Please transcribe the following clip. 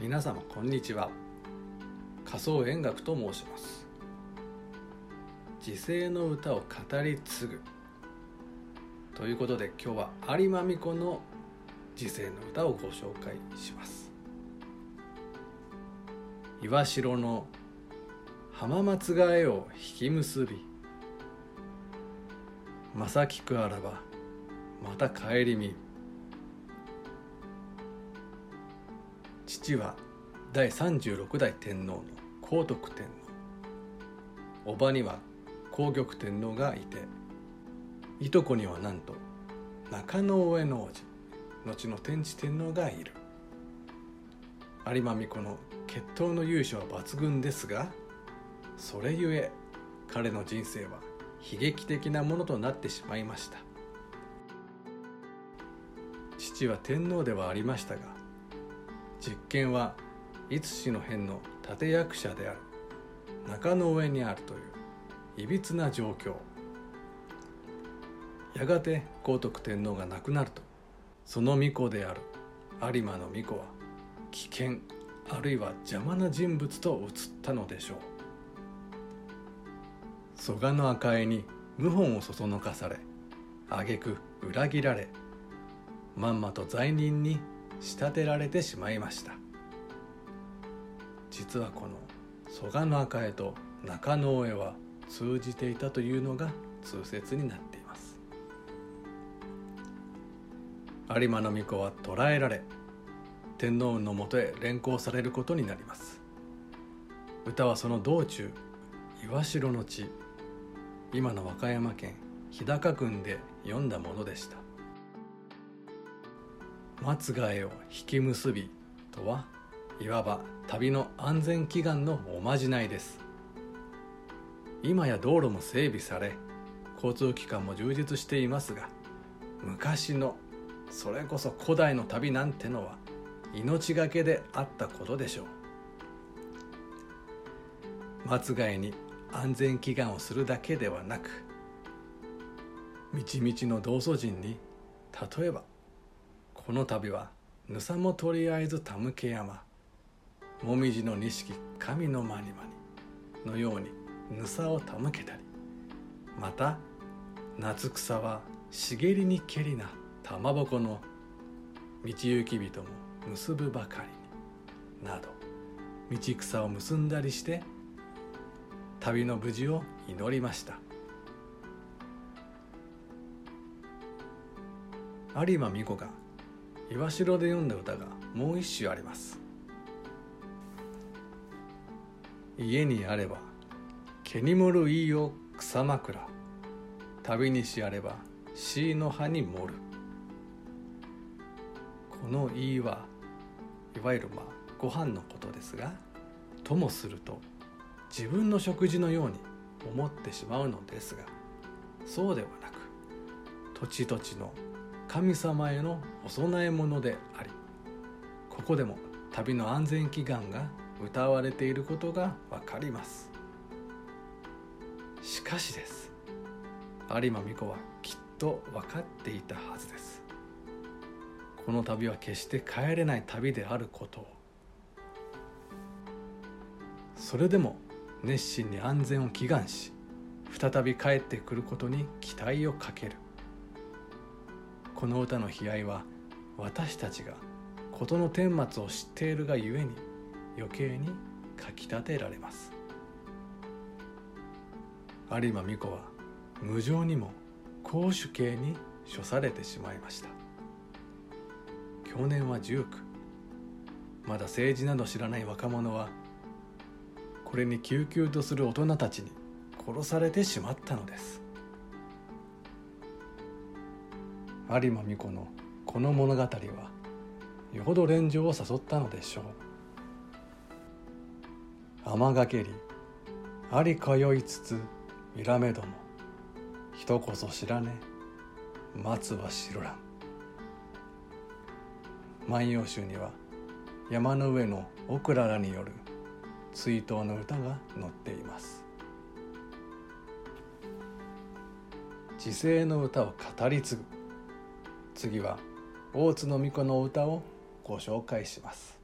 皆様こんにちは。仮想演楽と申します。時世の歌を語り継ぐ。ということで今日は有馬美子の時世の歌をご紹介します。岩城の浜松替えを引き結び。正きくあらばまた帰り見。父は第36代天皇の皇徳天皇おばには皇玉天皇がいていとこにはなんと中野上の王子後の天智天皇がいる。有馬美子の血統の勇者は抜群ですがそれゆえ彼の人生は悲劇的なものとなってしまいました。父は天皇ではありましたが実験はいつしの変の立役者である。中の上にあるといういびつな状況。やがて皇徳天皇が亡くなると。その巫女である有馬の巫女は危険あるいは邪魔な人物と映ったのでしょう。蘇我の赤江に謀反をそそのかされ挙句裏切られまんまと罪人に仕立てられてしまいました。実はこの蘇我の赤江と中野上は通じていたというのが通説になっています。有馬の巫女は捕らえられ天皇のもとへ連行されることになります。歌はその道中岩城の地今の和歌山県日高郡で読んだものでした。松ヶ江を引き結びとはいわば旅の安全祈願のおまじないです。今や道路も整備され交通機関も充実していますが昔のそれこそ古代の旅なんてのは命がけであったことでしょう。松ヶ江に安全祈願をするだけではなくみちみちの道祖人に例えばこの度はぬさもとりあえずたむけ山もみじの錦神のまにまにのようにぬさをたむけたりまた夏草は茂りにけりなたまぼこの道行き人も結ぶばかりになど道草を結んだりして旅の無事を祈りました。有馬美子が岩城で読んだ歌がもう一首あります。家にあれば毛に盛るいいよ草枕。旅にしあれば椎の葉に盛る。この「いい」はいわゆるまあご飯のことですがともすると自分の食事のように思ってしまうのですがそうではなく土地土地の神様へのお供え物でありここでも旅の安全祈願が歌われていることがわかります。しかしです。有馬美子はきっと分かっていたはずです。この旅は決して帰れない旅であることを。それでも熱心に安全を祈願し再び帰ってくることに期待をかける。この歌の悲哀は私たちが事の顛末を知っているがゆえに余計にかきたてられます。有馬美子は無情にも公主刑に処されてしまいました。去年は19まだ政治など知らない若者はこれに救急とする大人たちに殺されてしまったのです。有馬美子のこの物語はよほど連城を誘ったのでしょう。天がけりあり通いつつ見らめども人こそ知らね松は白蘭万葉集には山の上のオクラらによる追悼の歌が載っています。時世の歌を語り継ぐ。次は大津の巫女の歌をご紹介します。